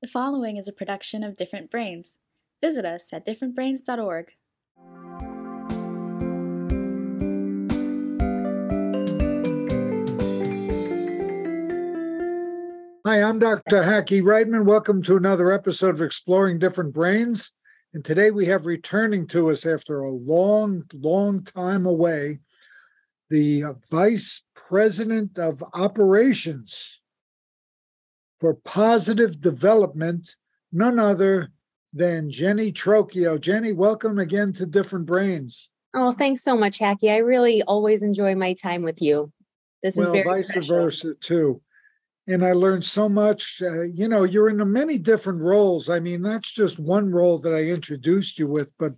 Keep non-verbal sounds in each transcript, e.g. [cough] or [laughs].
The following is a production of Different Brains. Visit us at differentbrains.org. Hi, I'm Dr. Hackie Reitman. Welcome to another episode of Exploring Different Brains. And today we have returning to us after a long, long time away the Vice President of Operations for Positive Development, none other than Jenny Trocchio. Jenny, welcome again to Different Brains. Oh, thanks so much, Hackie. I really always enjoy my time with you. This well, is very vice special. versa too. And I learned so much. Uh, you know, you're in many different roles. I mean, that's just one role that I introduced you with, but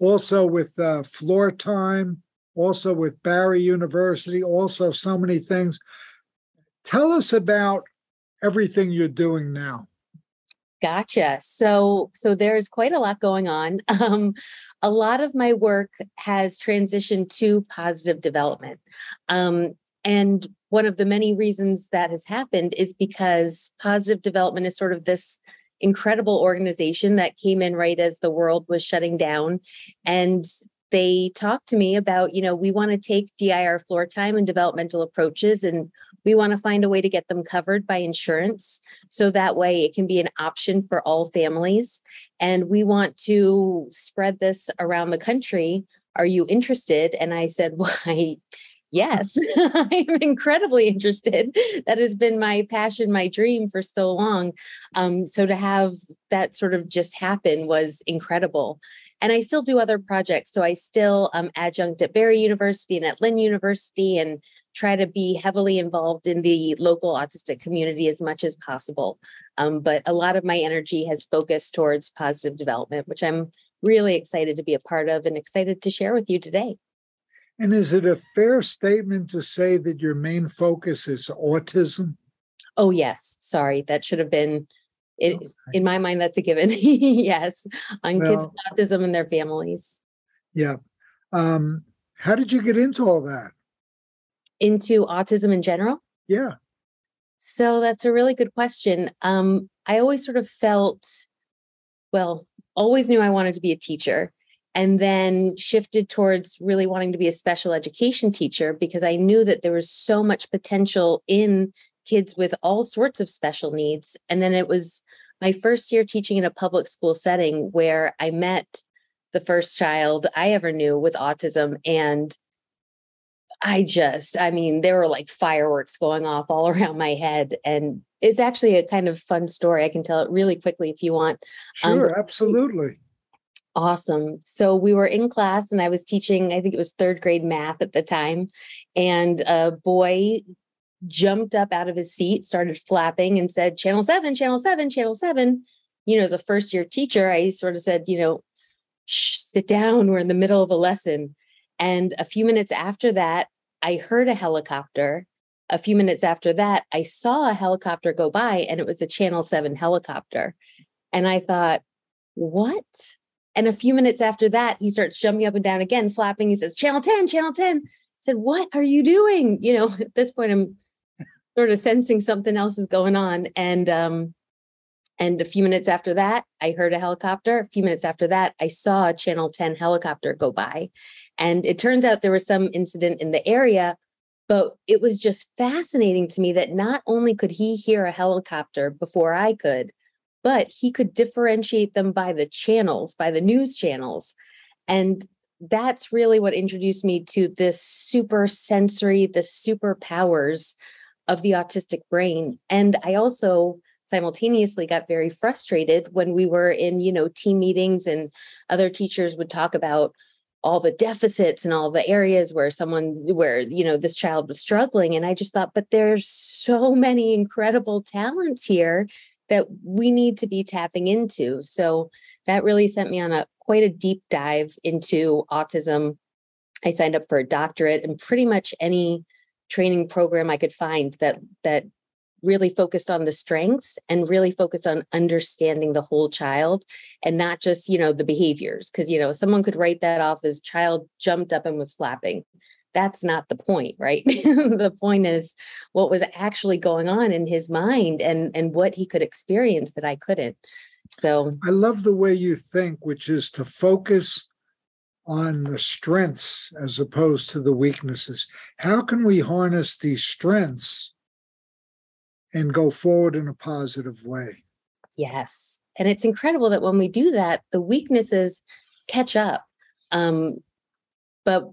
also with uh, Floor Time, also with Barry University, also so many things. Tell us about everything you're doing now. Gotcha. So, so there's quite a lot going on. [laughs] Um, a lot of my work has transitioned to positive development. Um, and one of the many reasons that has happened is because positive development is sort of this incredible organization that came in right as the world was shutting down. And they talked to me about, you know, we want to take DIR floor time and developmental approaches and we want to find a way to get them covered by insurance so that way it can be an option for all families. And we want to spread this around the country. Are you interested? And I said, [laughs] Why, yes, [laughs] I'm incredibly interested. That has been my passion, my dream for so long. Um, so to have that sort of just happen was incredible. And I still do other projects. So I still um, adjunct at Barry University and at Lynn University and try to be heavily involved in the local autistic community as much as possible. Um, but a lot of my energy has focused towards positive development, which I'm really excited to be a part of and excited to share with you today. And is it a fair statement to say that your main focus is autism? Oh, yes. Sorry, that should have been. It, okay. In my mind, that's a given. [laughs] yes, on well, kids with autism and their families. Yeah. Um, how did you get into all that? into autism in general? Yeah. So that's a really good question. Um, I always sort of felt, well, always knew I wanted to be a teacher and then shifted towards really wanting to be a special education teacher because I knew that there was so much potential in kids with all sorts of special needs. And then it was my first year teaching in a public school setting where I met the first child I ever knew with autism and I just, I mean, there were like fireworks going off all [laughs] around my head. And it's actually a kind of fun story. I can tell it really quickly if you want. Um, sure, um, absolutely. Awesome. So we were in class and I was teaching, I think it was third grade math at the time. And a boy jumped up out of his seat, started flapping, and said, Channel seven, channel seven, channel seven. You know, the first year teacher, I sort of said, you know, sit down. We're in the middle of a lesson. And a few minutes after that, I heard a helicopter. A few minutes after that, I saw a helicopter go by and it was a Channel 7 helicopter. And I thought, what? And a few minutes after that, he starts jumping up and down again, flapping. He says, Channel 10, Channel 10. I said, What are you doing? You know, [laughs] at this point, I'm sort of sensing something else is going on. And um, and a few minutes after that, I heard a helicopter. A few minutes after that, I saw a Channel 10 helicopter go by. And it turns out there was some incident in the area, but it was just fascinating to me that not only could he hear a helicopter before I could, but he could differentiate them by the channels, by the news channels. And that's really what introduced me to this super sensory, the superpowers of the autistic brain. And I also simultaneously got very frustrated when we were in you know team meetings and other teachers would talk about all the deficits and all the areas where someone where you know this child was struggling. And i just thought but there's so many incredible talents here that we need to be tapping into. So that really sent me on a quite a deep dive into autism. I signed up for a doctorate and pretty much any training program i could find that that really focused on the strengths and really focused on understanding the whole child and not just you know the behaviors because you know someone could write that off as child jumped up and was flapping that's not the point, right? [laughs] the point is what was actually going on in his mind and and what he could experience that I couldn't. So I love the way you think, which is to focus on the strengths as opposed to the weaknesses. How can we harness these strengths and go forward in a positive way? Yes. And it's incredible that when we do that, the weaknesses catch up. Um, but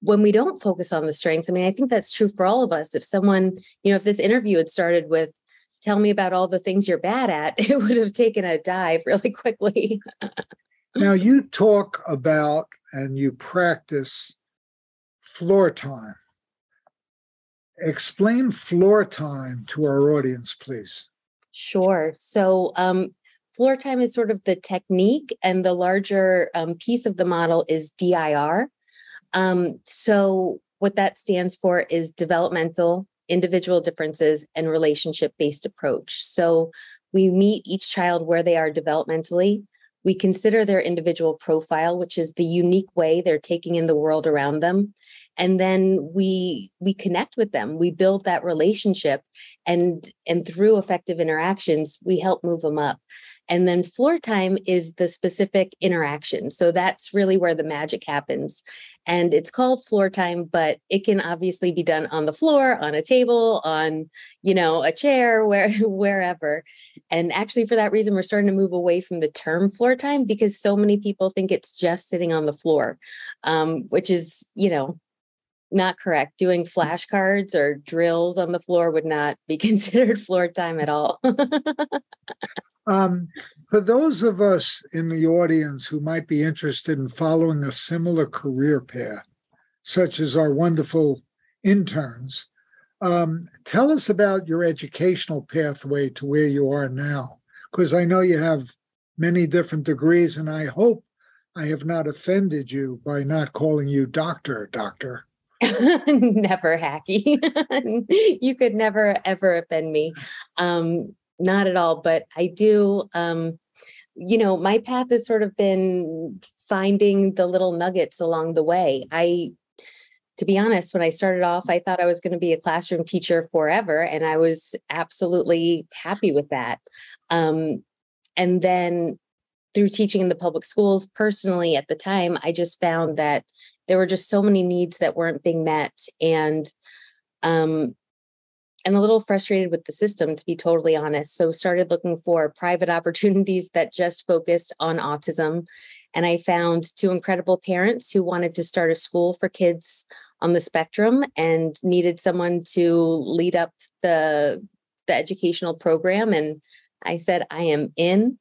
when we don't focus on the strengths, I mean, I think that's true for all of us. If someone, you know, if this interview had started with, tell me about all the things you're bad at, [laughs] it would have taken a dive really quickly. [laughs] now, you talk about and you practice floor time. Explain floor time to our audience, please. Sure. So, um, floor time is sort of the technique, and the larger um, piece of the model is DIR. Um, so, what that stands for is developmental, individual differences, and relationship based approach. So, we meet each child where they are developmentally. We consider their individual profile, which is the unique way they're taking in the world around them. And then we we connect with them. We build that relationship and and through effective interactions, we help move them up. And then floor time is the specific interaction. So that's really where the magic happens. And it's called floor time, but it can obviously be done on the floor, on a table, on, you know, a chair, [laughs] where wherever. And actually for that reason we're starting to move away from the term floor time because so many people think it's just sitting on the floor. Um, which is, you know, not correct. Doing flashcards or drills on the floor would not be [laughs] considered floor time at all. [laughs] Um, for those of us in the audience who might be interested in following a similar career path, such as our wonderful interns, um, tell us about your educational pathway to where you are now. Because I know you have many different degrees, and I hope I have not offended you by not calling you doctor, doctor. [laughs] [laughs] never Hackie. [laughs] you could never ever offend me. Um, not at all but i do um you know my path has sort of been finding the little nuggets along the way. I to be honest when i started off i thought i was going to be a classroom teacher forever and i was absolutely happy with that. Um and then through teaching in the public schools personally at the time i just found that there were just so many needs that weren't being met and um and a little frustrated with the system, to be totally honest. So started looking for private [laughs] opportunities that just focused on autism. And I found two incredible parents who wanted to start a school for kids on the spectrum and needed someone to lead up the the educational program. And I said, I am in.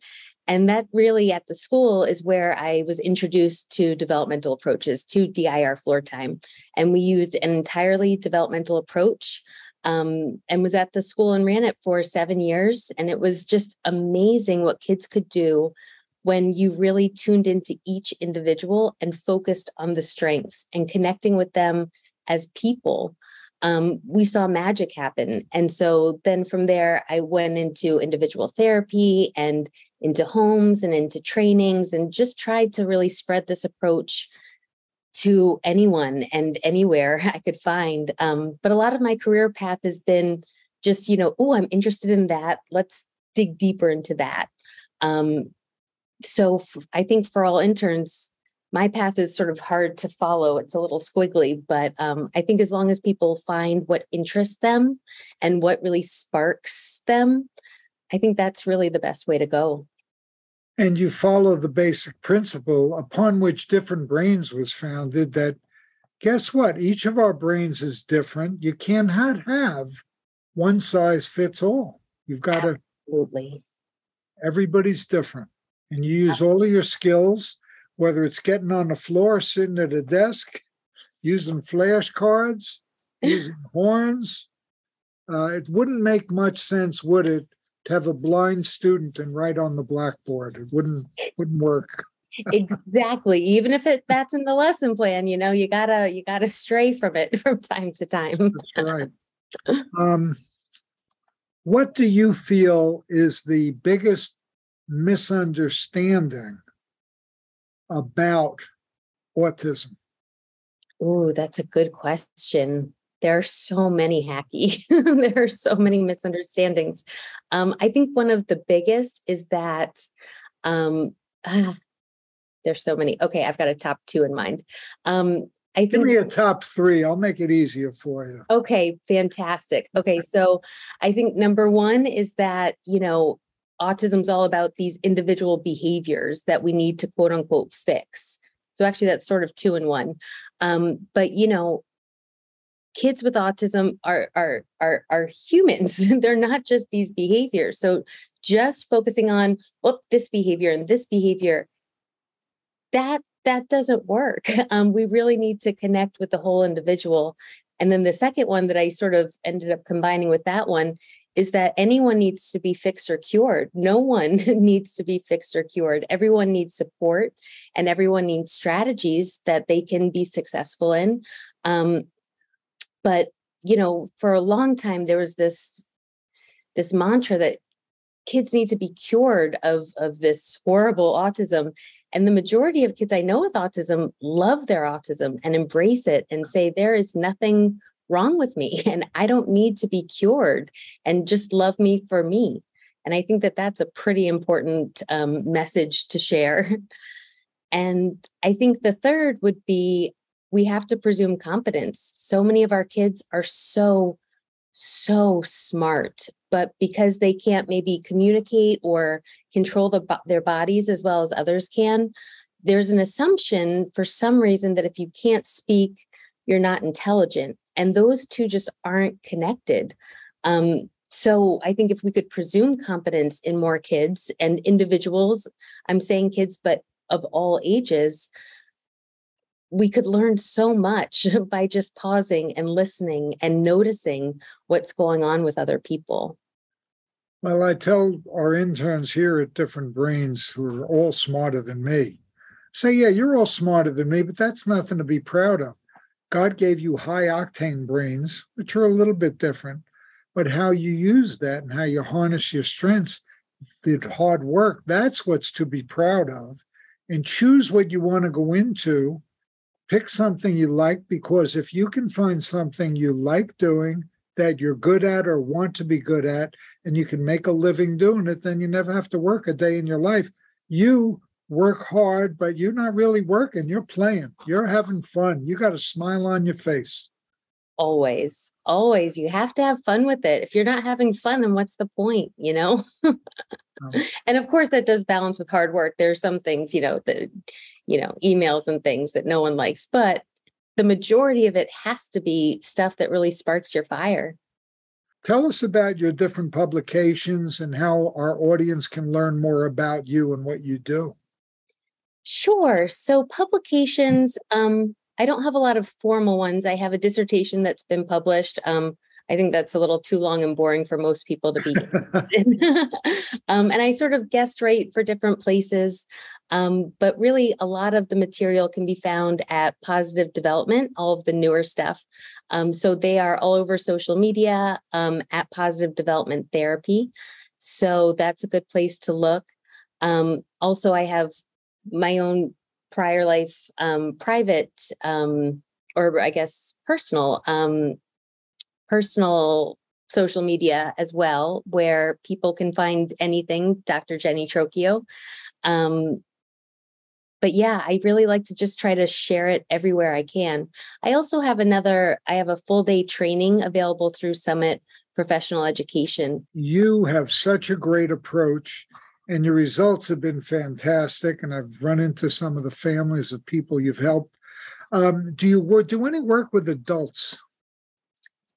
And that really at the school is where I was introduced to developmental approaches, to DIR floor time. And we used an entirely developmental approach um, and was at the school and ran it for seven years. And it was just amazing what kids could do when you really tuned into each individual and focused on the strengths and connecting with them as people. Um, we saw magic happen. And so then from there, I went into individual therapy and into homes and into trainings and just tried to really spread this approach to anyone and anywhere [laughs] I could find. Um, but a lot of my career path has been just, you know, oh, I'm interested in that. Let's dig deeper into that. Um, so f- I think for all interns, my path is sort of hard to follow. It's a little squiggly, but um, I think as long as people find what interests them and what really sparks them, I think that's really the best way to go and you follow the basic principle upon which different brains was founded that guess what? Each of our brains is different. You cannot have one size fits all. You've got to absolutely. Everybody's different. And you use all of your skills whether it's getting on the floor sitting at a desk using flashcards [laughs] using horns uh, it wouldn't make much sense would it to have a blind student and write on the blackboard. It wouldn't wouldn't work. exactly. Even if it that's in the lesson plan, you know, you gotta you gotta stray from it [laughs] from time to time. That's right. Um, what do you feel is the biggest misunderstanding about autism? Ooh, that's a good question. There are so many Hackie. [laughs] there are so many misunderstandings. Um, I think one of the biggest is that um, ah, there's so many. Okay, I've got a top two in mind. Um, I Give think me a top three. I'll make it easier for you. Okay, fantastic. Okay, so I think number one is that, you know, autism's all about these individual behaviors that we need to quote unquote fix. So actually, that's sort of two in one. Um, but you know, kids with autism are are are are humans. [laughs] They're not just these behaviors. So just focusing on oh, this behavior and this behavior, that that doesn't work. [laughs] Um, we really need to connect with the whole individual. And then the second one that I sort of ended up combining with that one is that anyone needs to be fixed or cured. No one [laughs] needs to be fixed or cured. Everyone needs support and everyone needs strategies that they can be successful in. Um, but you know, for a long time there was this this mantra that kids need to be cured of of this horrible autism and the majority of kids I know with autism love their autism and embrace it and say, there is nothing wrong with me [laughs] and I don't need to be cured and just love me for me. And I think that that's a pretty important um, message to share. [laughs] And I think the third would be we have to presume competence. So many of our kids are so so smart, but because they can't maybe communicate or control the, their bodies as well as others can, there's an assumption for some reason that if you can't speak, you're not intelligent. And those two just aren't connected. Um, so I think if we could presume competence in more kids and individuals, I'm saying kids, but of all ages, we could learn so much [laughs] by just pausing and listening and noticing what's going on with other people. Well, I tell our interns here at Different Brains, who are all smarter than me, say, yeah, you're all smarter than me, but that's nothing to be proud of. God gave you high octane brains, which are a little bit different, but how you use that and how you harness your strengths, the hard work, that's what's to be proud of. And choose what you want to go into pick something you like because if you can find something you like doing that you're good at or want to be good at and you can make a living doing it then you never have to work a day in your life. You work hard but you're not really working you're playing you're having fun you got a smile on your face. Always always you have to have fun with it. If you're not having fun then what's the point you know? Um, [laughs] and of course that does balance with hard work. There's some things you know the you know emails and things that no one likes but the majority of it has to be stuff that really sparks your fire tell us about your different publications and how our audience can learn more about you and what you do sure so publications um I don't have a lot of formal ones. I have a dissertation that's been published. Um, I think that's a little too long and boring for most people to be. [laughs] [laughs] um, and I sort of guest write for different places. Um, but really, a lot of the material can be found at Positive Development, all of the newer stuff. Um, so they are all over social media um, at Positive Development Therapy. So that's a good place to look. Um, also, I have my own prior life um, private um, or I guess personal personal social media as well, where people can find anything, Dr. Jenny Trocchio. Um, but yeah, I really like to just try to share it everywhere I can. I also have another, I have a full day training available through Summit Professional Education. You have such a great approach and your results have been fantastic. And I've run into some of the families of people you've helped. Um, do you work, do any work with adults?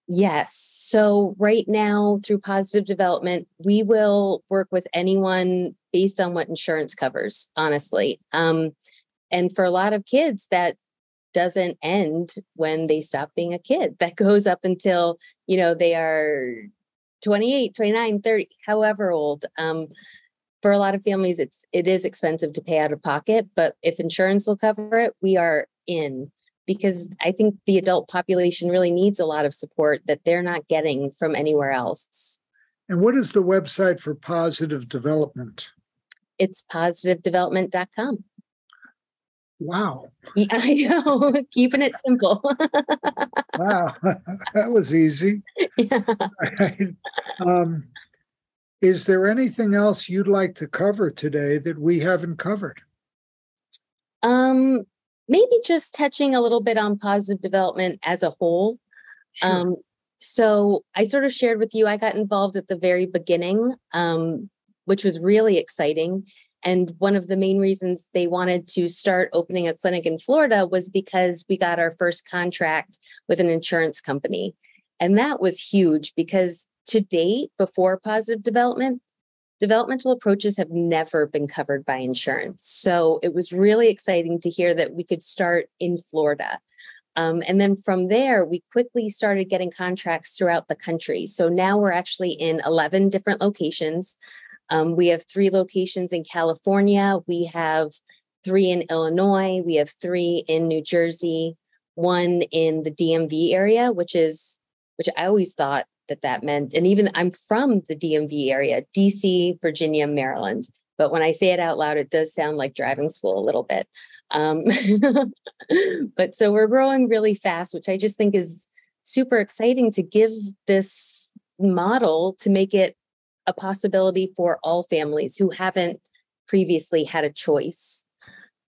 Yes. So right now through positive development, we will work with anyone based on what insurance covers, honestly. Um, and for a lot of kids, that doesn't end when they stop being a kid. [laughs] That goes up until, you know, they are 28, 29, 30, however old. Um, for a lot of families it's it is expensive to pay out of pocket but if insurance will cover it we are in because i think the adult population really needs a lot of support that they're not getting from anywhere else and what is the website for positive development it's positivedevelopment.com Wow. Yeah, [laughs] I know, keeping it simple. [laughs] Wow. [laughs] that was easy. Yeah. Right. Um, is there anything else you'd like to cover today that we haven't covered? Um, maybe just touching a little bit on positive development as a whole. Sure. Um, so I sort of shared with you, I got involved at the very beginning, um, which was really exciting. And one of the main reasons they wanted to start opening a clinic in Florida was because we got our first contract with an insurance company. And that was huge because to date, before positive development, developmental approaches have never been covered by insurance. So it was really exciting to hear that we could start in Florida. Um, and then from there, we quickly started getting contracts throughout the country. So now we're actually in 11 different locations. Um, we have three locations in California. We have three in Illinois. We have three in New Jersey, one in the DMV area, which is, which I always thought that that meant, and even I'm from the DMV area, DC, Virginia, Maryland. But when I say it out loud, it does sound like driving school a little bit. Um, [laughs] but so we're growing really fast, which I just think is super exciting to give this model to make it a possibility for all families who haven't previously had a choice.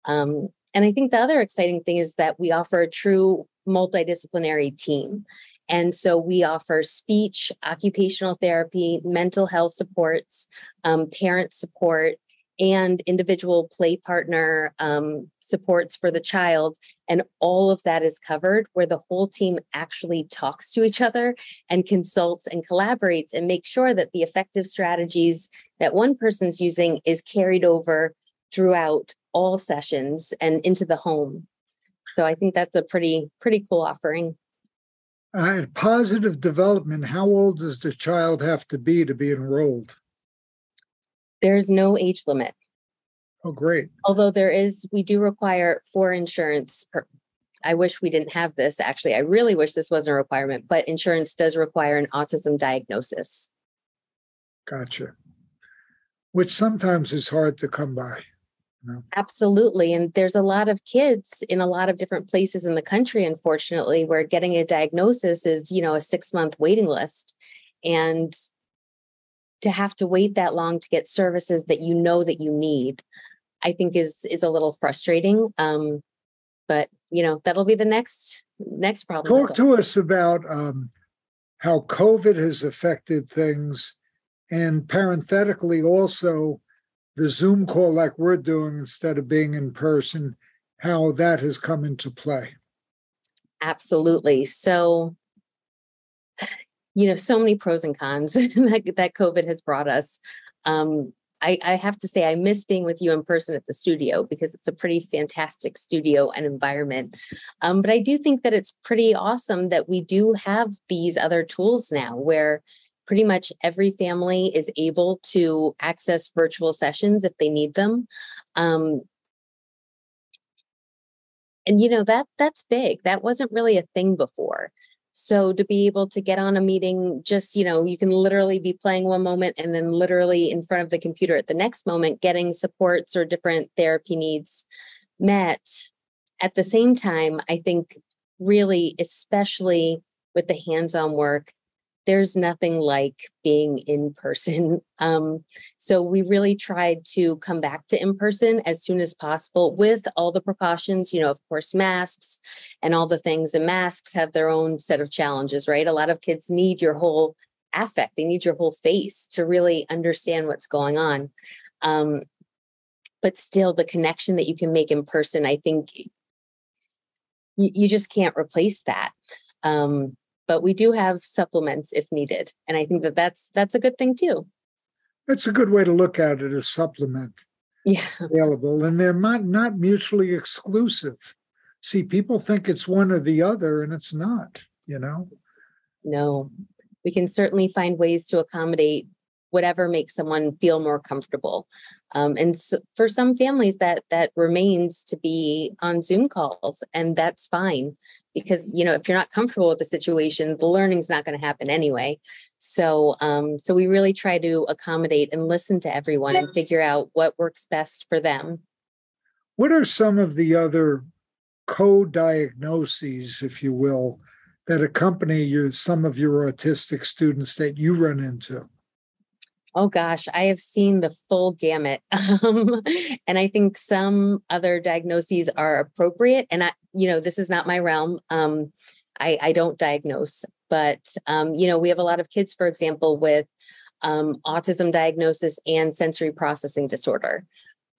Um, and I think the other exciting thing is that we offer a true multidisciplinary team. And so we offer speech, occupational therapy, mental health supports, um, parent support, and individual play partner um, supports for the child. And all of that is covered where the whole team actually talks to each other and consults and collaborates and makes sure that the effective strategies that one person's using is carried over throughout all sessions and into the home. So I think that's a pretty, pretty cool offering. Uh, positive development, how old does the child have to be to be enrolled? There's no age limit. Oh, great. Although there is, we do require for insurance. Per, I wish we didn't have this. Actually, I really wish this wasn't a requirement, but insurance does require an autism diagnosis. Gotcha. Which sometimes is hard to come by. You know? Absolutely. And there's a lot of kids in a lot of different places in the country, unfortunately, where getting a diagnosis is, you know, a six month waiting list. And to have to wait that long to get services that you know that you need i think is is a little frustrating um but you know that'll be the next next problem talk to us about um how covid has affected things and parenthetically also the zoom call like we're doing instead of being in person how that has come into play. Absolutely. So you know so many pros and cons [laughs] that, that covid has brought us um, I, I, have to say i miss being with you in person at the studio because it's a pretty fantastic studio and environment um, but i do think that it's pretty awesome that we do have these other tools now where pretty much every family is able to access virtual sessions if they need them um, and you know that that's big. That wasn't really a thing before so to be able to get on a meeting, just, you know, you can literally be playing one moment and then literally in front of the computer at the next moment, getting supports or different therapy needs met. At the same time, I think really, especially with the hands on work, there's nothing like being in person. [laughs] Um, so we really tried to come back to in person as soon as possible with all the precautions, you know, of course, masks and all the things. And masks have their own set of challenges, right? A lot of kids need your whole affect, they need your whole face to really understand what's going on. Um, but still, the connection that you can make in person, I think you, you just can't replace that. Um, but we do have supplements if needed and i think that that's that's a good thing too. That's a good way to look at it as supplement. Yeah. Available and they're not not mutually exclusive. See people think it's one or the other and it's not you know? No. We can certainly find ways to accommodate whatever makes someone feel more comfortable. Um, and so for some families that that remains to be on zoom calls and that's fine because you know if you're not comfortable with the situation the learning's not going to happen anyway so um so we really try to accommodate and listen to everyone and figure out what works best for them What are some of the other co-diagnoses, if you will, that accompany you some of your autistic students that you run into? Oh gosh, I have seen the full gamut. [laughs] Um, and I think some other diagnoses are appropriate. And I, you know, this is not my realm. Um, I, I don't diagnose, but um, you know, we have a lot of kids, for example, with um, autism diagnosis and sensory processing disorder.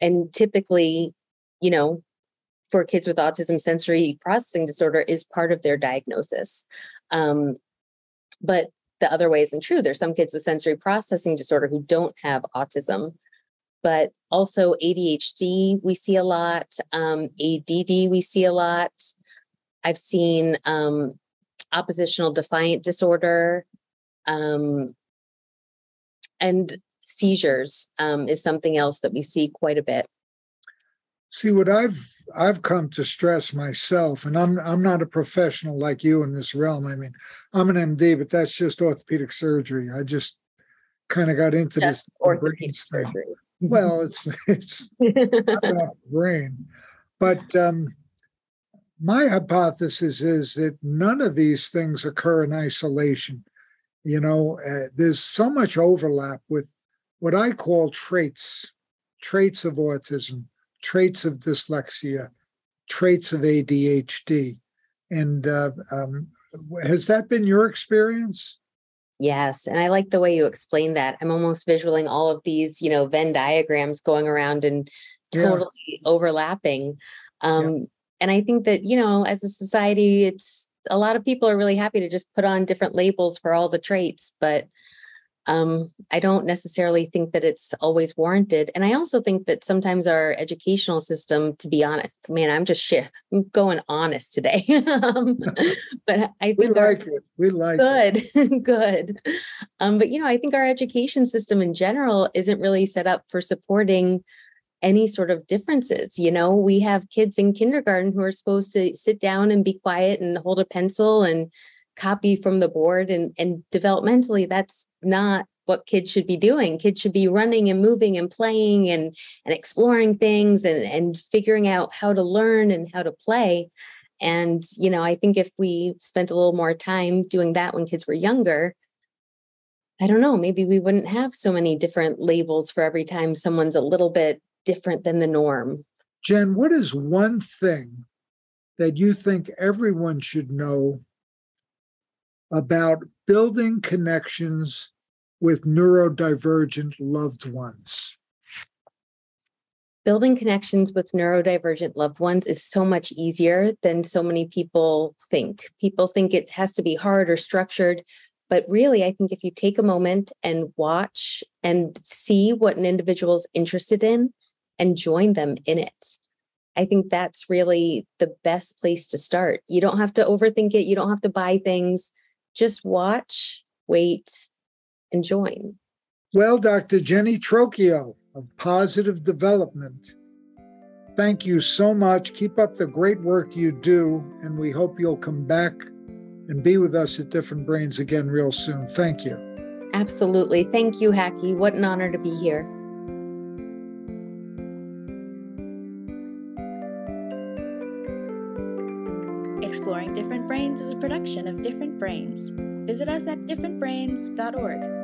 And typically, you know, for kids with autism, sensory processing disorder is part of their diagnosis. Um, but the other way isn't true. There's some kids with sensory processing disorder who don't have autism, but also ADHD, we see a lot, um, ADD, we see a lot. I've seen um, oppositional defiant disorder, um, and seizures um, is something else that we see quite a bit. See what I've I've come to stress myself, and I'm I'm not a professional like you in this realm. I mean, I'm an MD, but that's just orthopedic surgery. I just kind of got into just this orthopedic surgery. Well, it's [laughs] it's not [laughs] brain, but um, my hypothesis is that none of these things occur in isolation. You know, uh, there's so much overlap with what I call traits, traits of autism, traits of dyslexia, traits of ADHD. And uh, um, has that been your experience? Yes. And I like the way you explain that. I'm almost visualing all of these, you know, Venn diagrams going around and totally yeah. overlapping. Um, yeah. And I think that, you know, as a society, it's a lot of people are really happy to just put on different labels for all the traits, but um, I don't necessarily think that it's always warranted. And I also think that sometimes our educational system, to be honest, man, I'm just shit. I'm going honest today. [laughs] um, [laughs] but I think we like our, it. We like good, it. [laughs] good. Um, but you know, I think our education system in general isn't really set up for supporting any sort of differences. You know, we have kids in kindergarten who are supposed to sit down and be quiet and hold a pencil and copy from the board and and developmentally that's not what kids should be doing. Kids should be running and moving and playing and and exploring things and and figuring out how to learn and how to play. And you know i think if we spent a little more time doing that when kids were younger i don't know maybe we wouldn't have so many different labels for every time someone's a little bit different than the norm. Jen what is one thing that you think everyone should know about building connections with neurodivergent loved ones. Building connections with neurodivergent loved ones is so much easier than so many people think. People think it has to be hard or structured, but really, I think if you take a moment and watch and see what an individual is interested in and join them in it, I think that's really the best place to start. You don't have to overthink it, you don't have to buy things just watch, wait, and join. Well, Dr. Jenny Trocchio of Positive Development, thank you so much. Keep up the great work you do, and we hope you'll come back and be with us at Different Brains again real soon. Thank you. Absolutely. Thank you, Hackie. What an honor to be here. Production of Different Brains. Visit us at differentbrains.org.